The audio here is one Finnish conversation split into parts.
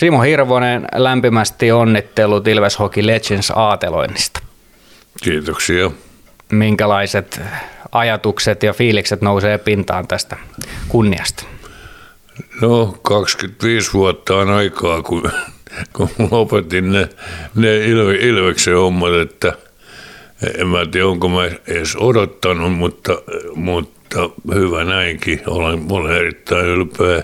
Simo Hirvonen, lämpimästi onnittelut Ilves Hockey Legends aateloinnista. Kiitoksia. Minkälaiset ajatukset ja fiilikset nousee pintaan tästä kunniasta? No 25 vuotta on aikaa, kun, kun lopetin ne, ne Ilve, Ilveksen hommat, että en mä tiedä, onko mä edes odottanut, mutta, mutta hyvä näinkin. Olen, olen erittäin ylpeä,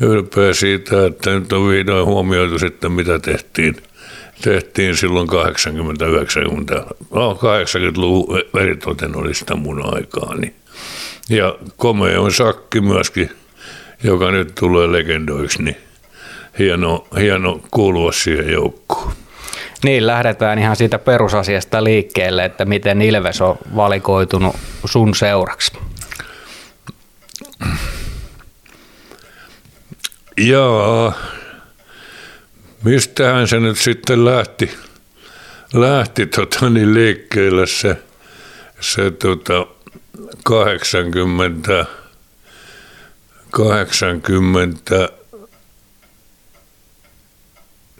ylpeä siitä, että nyt on vihdoin huomioitu että mitä tehtiin, tehtiin silloin 80-90, no 80-luvun veritoten oli sitä mun aikaani. Ja komea on sakki myöskin – joka nyt tulee legendoiksi, niin hieno, hieno kuulua siihen joukkoon. Niin, lähdetään ihan siitä perusasiasta liikkeelle, että miten Ilves on valikoitunut sun seuraksi. Jaa, mistähän se nyt sitten lähti, lähti tota, niin liikkeelle se, se tota, 80 80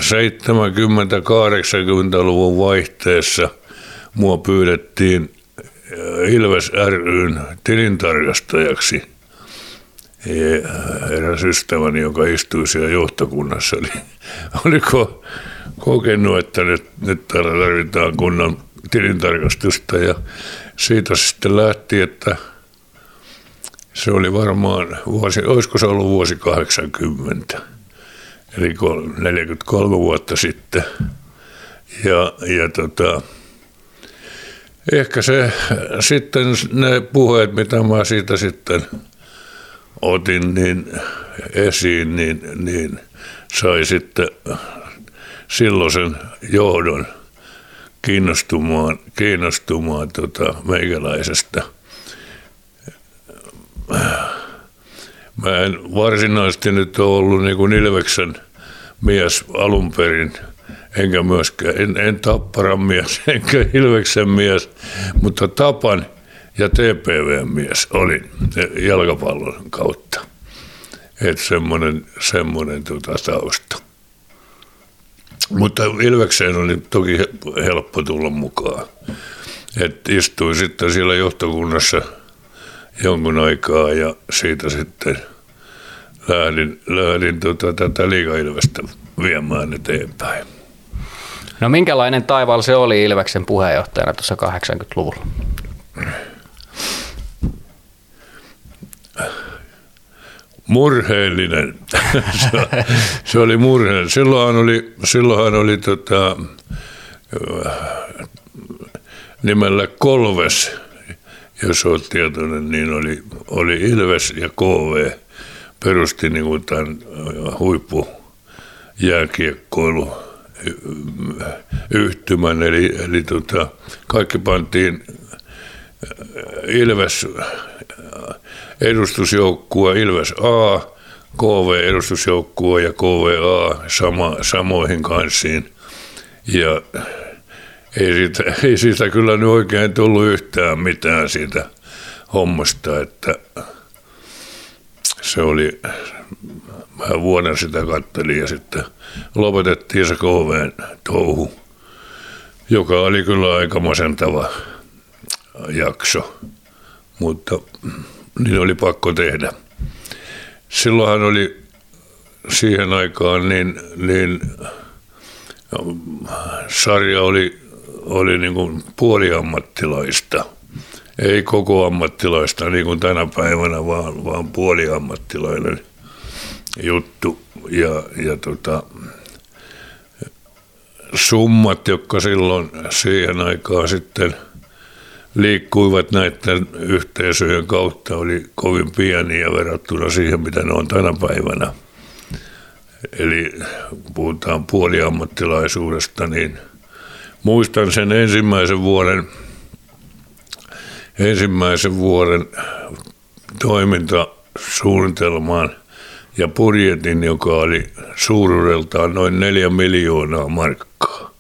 70-80-luvun vaihteessa mua pyydettiin äh, Ilves ryn tilintarkastajaksi. Eräs ystäväni, joka istui siellä johtokunnassa, oli, oliko kokenut, että nyt, nyt tarvitaan kunnan tilintarkastusta ja siitä sitten lähti, että – se oli varmaan vuosi, olisiko se ollut vuosi 80, eli 43 vuotta sitten. Ja, ja tota, ehkä se sitten ne puheet, mitä mä siitä sitten otin niin esiin, niin, niin sai sitten silloisen johdon kiinnostumaan, kiinnostumaan tota meikäläisestä – mä en varsinaisesti nyt ole ollut niin kuin Ilveksen mies alun perin, enkä myöskään, en, en Tapparan mies, enkä Ilveksen mies, mutta Tapan ja TPV mies olin jalkapallon kautta. Että semmoinen, semmoinen tuota tausta. Mutta Ilvekseen oli toki helppo tulla mukaan. Et istuin sitten siellä johtokunnassa – jonkun aikaa ja siitä sitten lähdin, lähdin tota, tätä liiga-ilvestä viemään eteenpäin. No minkälainen taivaalla se oli Ilveksen puheenjohtajana tuossa 80-luvulla? Murheellinen. se, oli murheellinen. Silloinhan oli, silloinhan oli tota, nimellä Kolves – jos olet tietoinen, niin oli, oli Ilves ja KV perusti niin kuin tämän huippujääkiekkoilu yhtymän, eli, eli tota, kaikki pantiin Ilves edustusjoukkue, Ilves A, KV edustusjoukkue ja KVA sama, samoihin kanssiin. Ja ei siitä, ei siitä kyllä nyt oikein tullut yhtään mitään siitä hommasta, että se oli, vähän vuoden sitä kattelin ja sitten lopetettiin se KVn touhu, joka oli kyllä aika masentava jakso, mutta niin oli pakko tehdä. Silloinhan oli siihen aikaan niin, niin sarja oli oli niin kuin puoliammattilaista. Ei koko ammattilaista niin kuin tänä päivänä, vaan, vaan puoliammattilainen juttu. Ja, ja tota, summat, jotka silloin siihen aikaan sitten liikkuivat näiden yhteisöjen kautta, oli kovin pieniä verrattuna siihen, mitä ne on tänä päivänä. Eli kun puhutaan puoliammattilaisuudesta, niin – muistan sen ensimmäisen vuoden, ensimmäisen vuoden toimintasuunnitelmaan ja budjetin, joka oli suuruudeltaan noin neljä miljoonaa markkaa.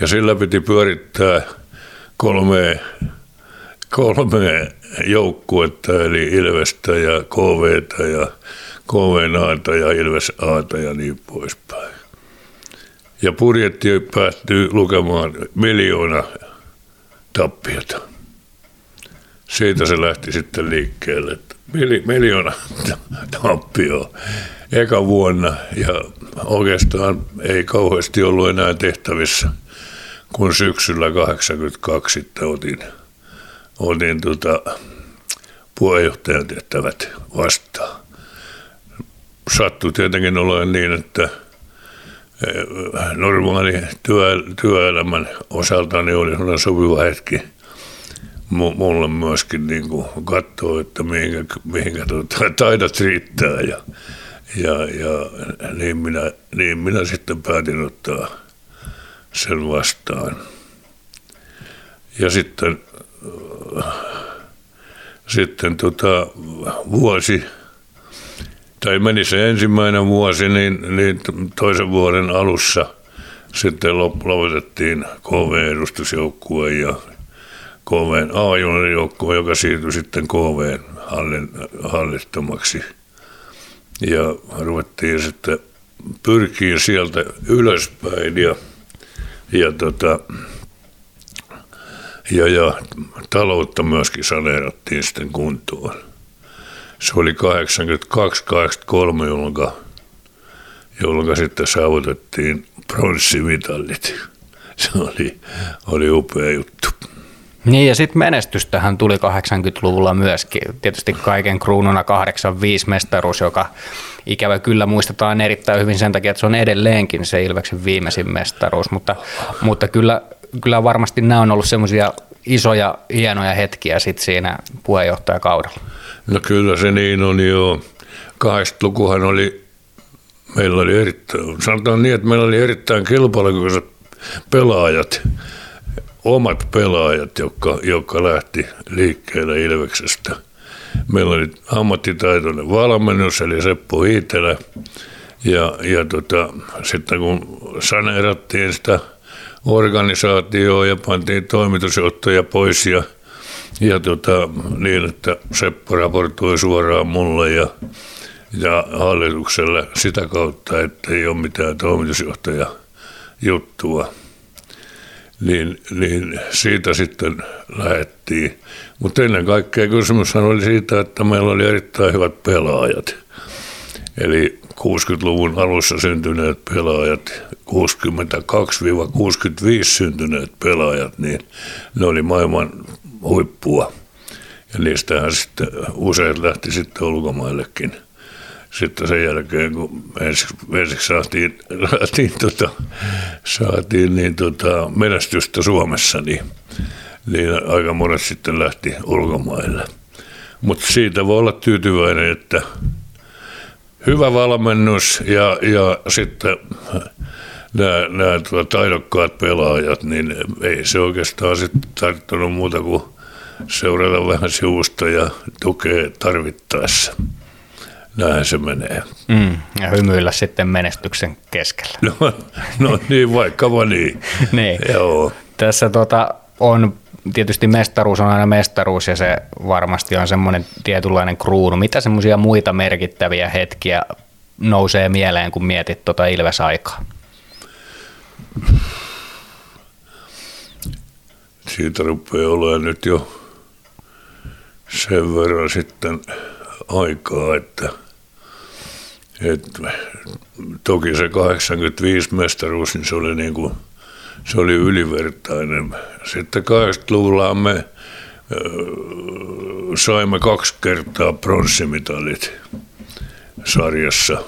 Ja sillä piti pyörittää kolme, kolme joukkuetta, eli Ilvestä ja KVtä ja KV Aata ja Ilves Aata ja niin poispäin. Ja budjetti päättyy lukemaan miljoona tappiota. Siitä se lähti sitten liikkeelle, miljoona tappioa eka vuonna ja oikeastaan ei kauheasti ollut enää tehtävissä, kun syksyllä 82 sitten otin, otin tota, puheenjohtajan tehtävät vastaan. Sattui tietenkin olemaan niin, että eh, normaali työ, työelämän osalta niin oli sellainen sopiva hetki mulle myöskin niin kuin katsoa, että mihinkä, mihinkä tuota, taidot riittää ja, ja, ja niin, minä, niin minä sitten päätin ottaa sen vastaan. Ja sitten, sitten tota, vuosi, tai meni se ensimmäinen vuosi, niin, niin toisen vuoden alussa sitten lopetettiin KV-edustusjoukkue ja KVn A-juniorijoukkue, joka siirtyi sitten hallin, hallittomaksi. Ja ruvettiin sitten pyrkiä sieltä ylöspäin ja, ja, tota, ja, ja taloutta myöskin saneerattiin sitten kuntoon. Se oli 82-83, jolloin, jolloin sitten saavutettiin pronssimitallit. Se oli, oli upea juttu. Niin ja sitten menestystähän tuli 80-luvulla myöskin. Tietysti kaiken kruununa 85 mestaruus, joka ikävä kyllä muistetaan erittäin hyvin sen takia, että se on edelleenkin se Ilveksen viimeisin mestaruus. Mutta, mutta kyllä, kyllä varmasti nämä on ollut semmoisia isoja, hienoja hetkiä sit siinä puheenjohtajakaudella. No kyllä se niin on jo. 80-lukuhan oli, meillä oli erittäin, sanotaan niin, että meillä oli erittäin kilpailukykyiset pelaajat omat pelaajat, jotka, jotka lähti liikkeelle Ilveksestä. Meillä oli ammattitaitoinen valmennus, eli Seppo Hiitelä. Ja, ja tota, sitten kun saneerattiin sitä organisaatioa ja pantiin toimitusjohtaja pois ja, ja tota, niin, että Seppo raportoi suoraan mulle ja, ja hallitukselle sitä kautta, että ei ole mitään toimitusjohtaja juttua niin, niin siitä sitten lähettiin. Mutta ennen kaikkea kysymyshän oli siitä, että meillä oli erittäin hyvät pelaajat. Eli 60-luvun alussa syntyneet pelaajat, 62-65 syntyneet pelaajat, niin ne oli maailman huippua. Ja niistähän sitten usein lähti sitten ulkomaillekin – sitten sen jälkeen, kun ensiksi, ensiksi saatiin, saatiin, tota, saatiin niin tota, menestystä Suomessa, niin, niin aika monet sitten lähti ulkomaille. Mutta siitä voi olla tyytyväinen, että hyvä valmennus ja, ja sitten nämä, nämä tuota, taidokkaat pelaajat, niin ei se oikeastaan sitten tarttunut muuta kuin seurata vähän sivusta ja tukea tarvittaessa näin se menee. Mm, ja hymyillä sitten menestyksen keskellä. No, no niin, vaikka niin. niin. Joo. Tässä tota, on tietysti mestaruus on aina mestaruus ja se varmasti on semmoinen tietynlainen kruunu. Mitä semmoisia muita merkittäviä hetkiä nousee mieleen, kun mietit tuota Ilves-aikaa? Siitä rupeaa olemaan nyt jo sen verran sitten aikaa, että – et, toki se 85 mestaruus, niin se oli, niin kuin, se oli ylivertainen. Sitten 80-luvulla me saimme kaksi kertaa pronssimitalit sarjassa.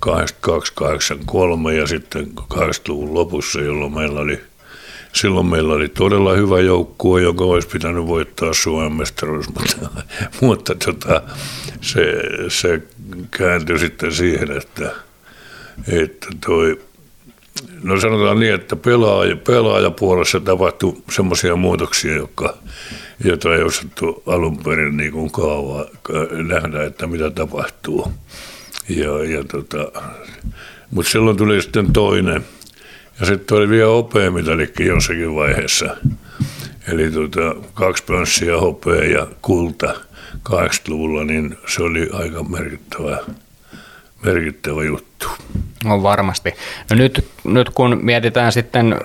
82, 83 ja sitten 80-luvun lopussa, jolloin meillä oli silloin meillä oli todella hyvä joukkue, joka olisi pitänyt voittaa Suomen mestaruus, mutta, mutta tota, se, se kääntyi sitten siihen, että, että toi, no sanotaan niin, että pelaaja, pelaajapuolessa tapahtui semmoisia muutoksia, jotka, joita ei osattu alun perin niin kuin kaavaa, nähdä, että mitä tapahtuu. Ja, ja tota, mutta silloin tuli sitten toinen, ja sitten oli vielä hopeamitalikin jossakin vaiheessa. Eli tota, kaksi pönssiä hopea ja kulta 80-luvulla, niin se oli aika merkittävä, merkittävä juttu. On varmasti. No nyt, nyt kun mietitään sitten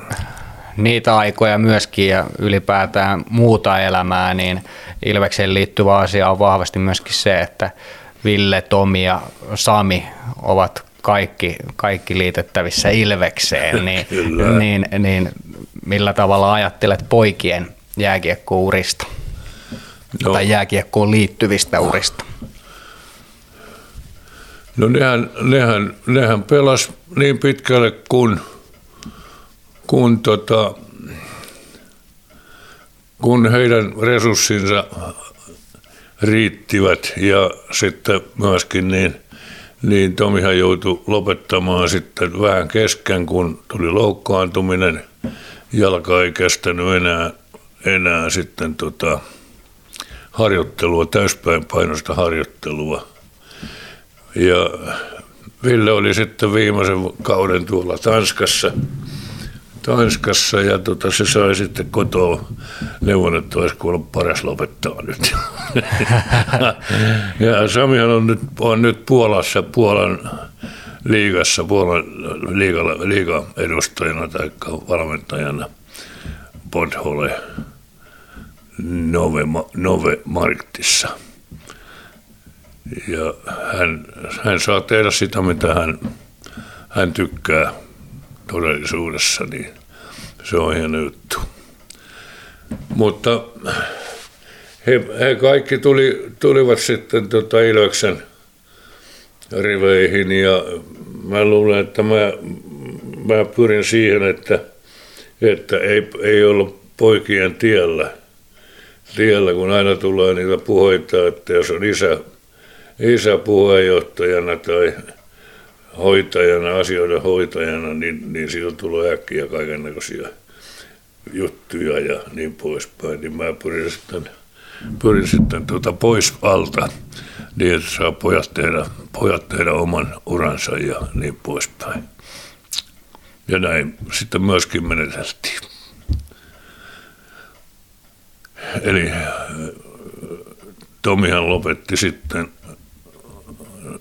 niitä aikoja myöskin ja ylipäätään muuta elämää, niin Ilvekseen liittyvä asia on vahvasti myöskin se, että Ville, Tomi ja Sami ovat kaikki, kaikki liitettävissä Ilvekseen, niin, niin, niin millä tavalla ajattelet poikien jääkiekkourista no. tai jääkiekkoon liittyvistä urista? No nehän, nehän, nehän pelas niin pitkälle kun, kun, tota, kun heidän resurssinsa riittivät ja sitten myöskin niin, niin Tomihan joutui lopettamaan sitten vähän kesken, kun tuli loukkaantuminen. Jalka ei kestänyt enää, enää sitten tota, harjoittelua, täyspäin painosta harjoittelua. Ja Ville oli sitten viimeisen kauden tuolla Tanskassa – Tanskassa ja tota, se sai sitten kotoa neuvon, että olisiko ollut paras lopettaa nyt. ja Samihan on nyt, on nyt Puolassa, Puolan liigassa, Puolan liiga, liiga edustajana tai valmentajana Podhole Nove, Nove Marktissa. Ja hän, hän saa tehdä sitä, mitä hän, hän tykkää todellisuudessa, niin se on hieno juttu. Mutta he, he kaikki tuli, tulivat sitten tota Ilveksen riveihin ja mä luulen, että mä, mä pyrin siihen, että, että ei, ei ollut poikien tiellä, tiellä, kun aina tulee niitä puheita, että jos on isä, isä puheenjohtajana tai hoitajana, asioiden hoitajana, niin, niin siitä tulee äkkiä kaikenlaisia juttuja ja niin poispäin, niin mä pyrin sitten, pyrin sitten tuota pois alta niin, että saa pojat tehdä, pojat tehdä oman uransa ja niin poispäin. Ja näin sitten myöskin meneteltiin. Eli Tomihan lopetti sitten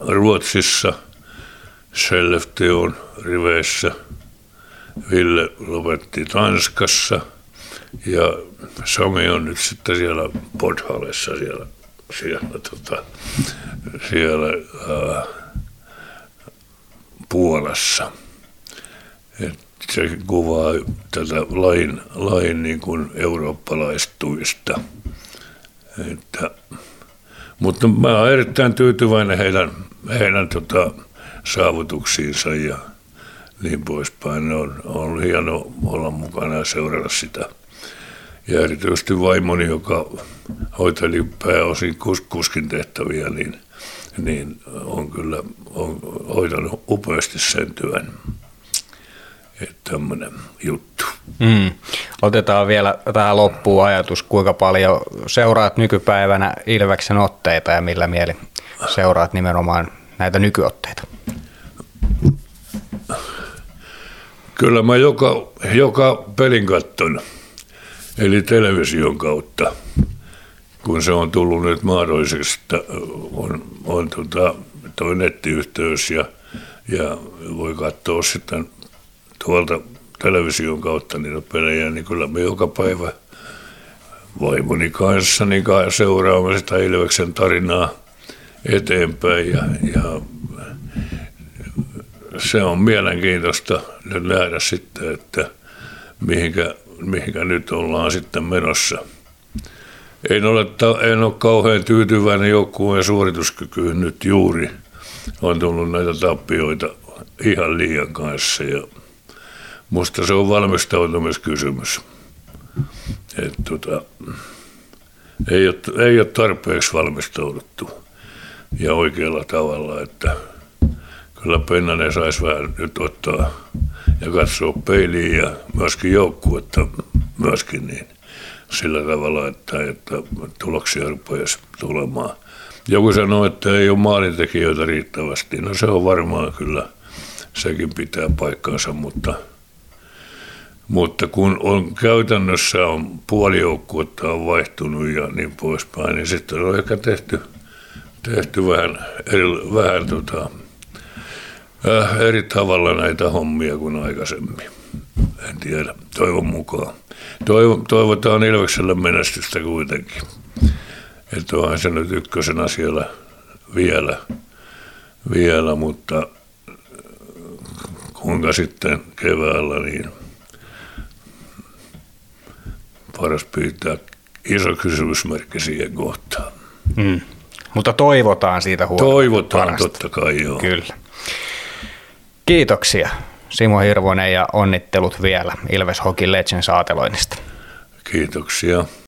Ruotsissa – Skellefteån riveissä. Ville lopetti Tanskassa ja Sami on nyt sitten siellä Podhalessa siellä, siellä, tota, siellä äh, Puolassa. Et se kuvaa tätä lain, lain niin kuin eurooppalaistuista. Että, mutta mä olen erittäin tyytyväinen heidän, heidän tota, saavutuksiinsa ja niin poispäin. On, on hieno olla mukana ja seurata sitä. Ja erityisesti vaimoni, joka hoiteli pääosin kus, kuskin tehtäviä, niin, niin on kyllä on hoitanut upeasti sen työn. Että tämmöinen juttu. Mm. Otetaan vielä tähän loppuun ajatus, kuinka paljon seuraat nykypäivänä Ilveksen otteita ja millä mieli seuraat nimenomaan näitä nykyotteita? Kyllä mä joka, joka pelin katton, eli television kautta, kun se on tullut nyt mahdolliseksi, on, on tota, toi nettiyhteys ja, ja voi katsoa sitten tuolta television kautta niitä pelejä, niin kyllä me joka päivä vaimoni kanssa niin seuraamme sitä Ilveksen tarinaa eteenpäin ja, ja se on mielenkiintoista nyt nähdä sitten, että mihinkä, mihinkä nyt ollaan sitten menossa. En ole, en ole kauhean tyytyväinen joukkueen suorituskykyyn nyt juuri. On tullut näitä tappioita ihan liian kanssa ja musta se on valmistautumiskysymys. Et tota, ei, ole, ei ole tarpeeksi valmistauduttu ja oikealla tavalla, että – kyllä Pennanen saisi vähän nyt ottaa ja katsoa peiliin ja myöskin joukkuetta myöskin niin sillä tavalla, että, että tuloksia rupeaisi tulemaan. Joku sanoo, että ei ole maalintekijöitä riittävästi. No se on varmaan kyllä, sekin pitää paikkaansa, mutta Mutta kun on käytännössä on puoli joukkuetta on vaihtunut ja niin poispäin, niin sitten on ehkä tehty, tehty vähän, eri, vähän tota, äh, eri tavalla näitä hommia kuin aikaisemmin. En tiedä, toivon mukaan. Toivo, toivotaan Ilvekselle menestystä kuitenkin. Että onhan se nyt ykkösenä siellä vielä, vielä mutta kuinka sitten keväällä, niin paras pyytää iso kysymysmerkki siihen kohtaan. Mm. Mutta toivotaan siitä huolta. Toivotaan parasta. totta kai, joo. Kyllä. Kiitoksia Simo Hirvonen ja onnittelut vielä Ilves Hockey Legends aateloinnista. Kiitoksia.